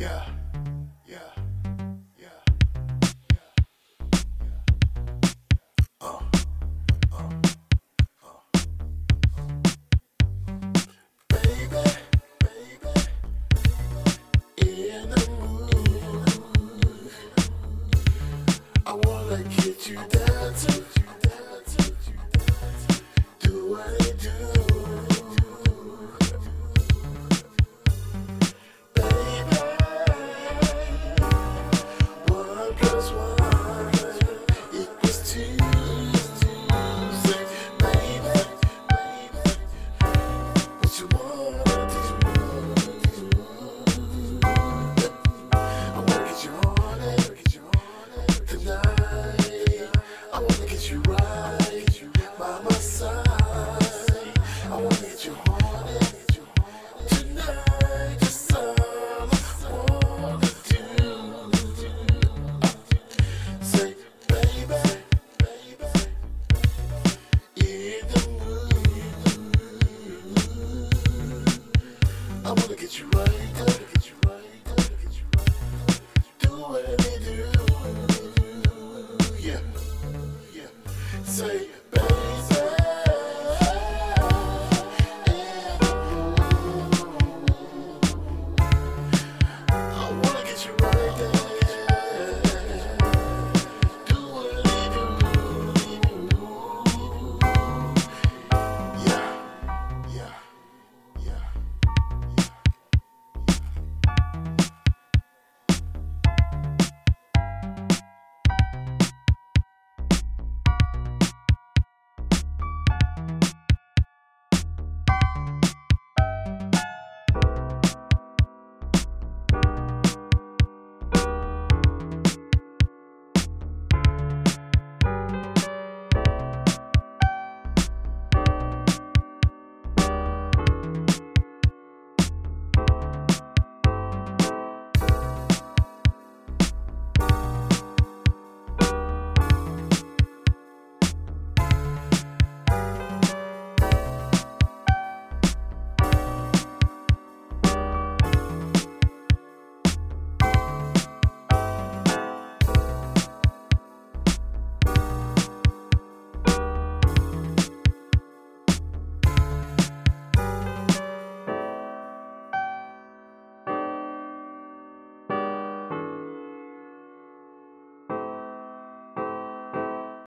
Yeah. solid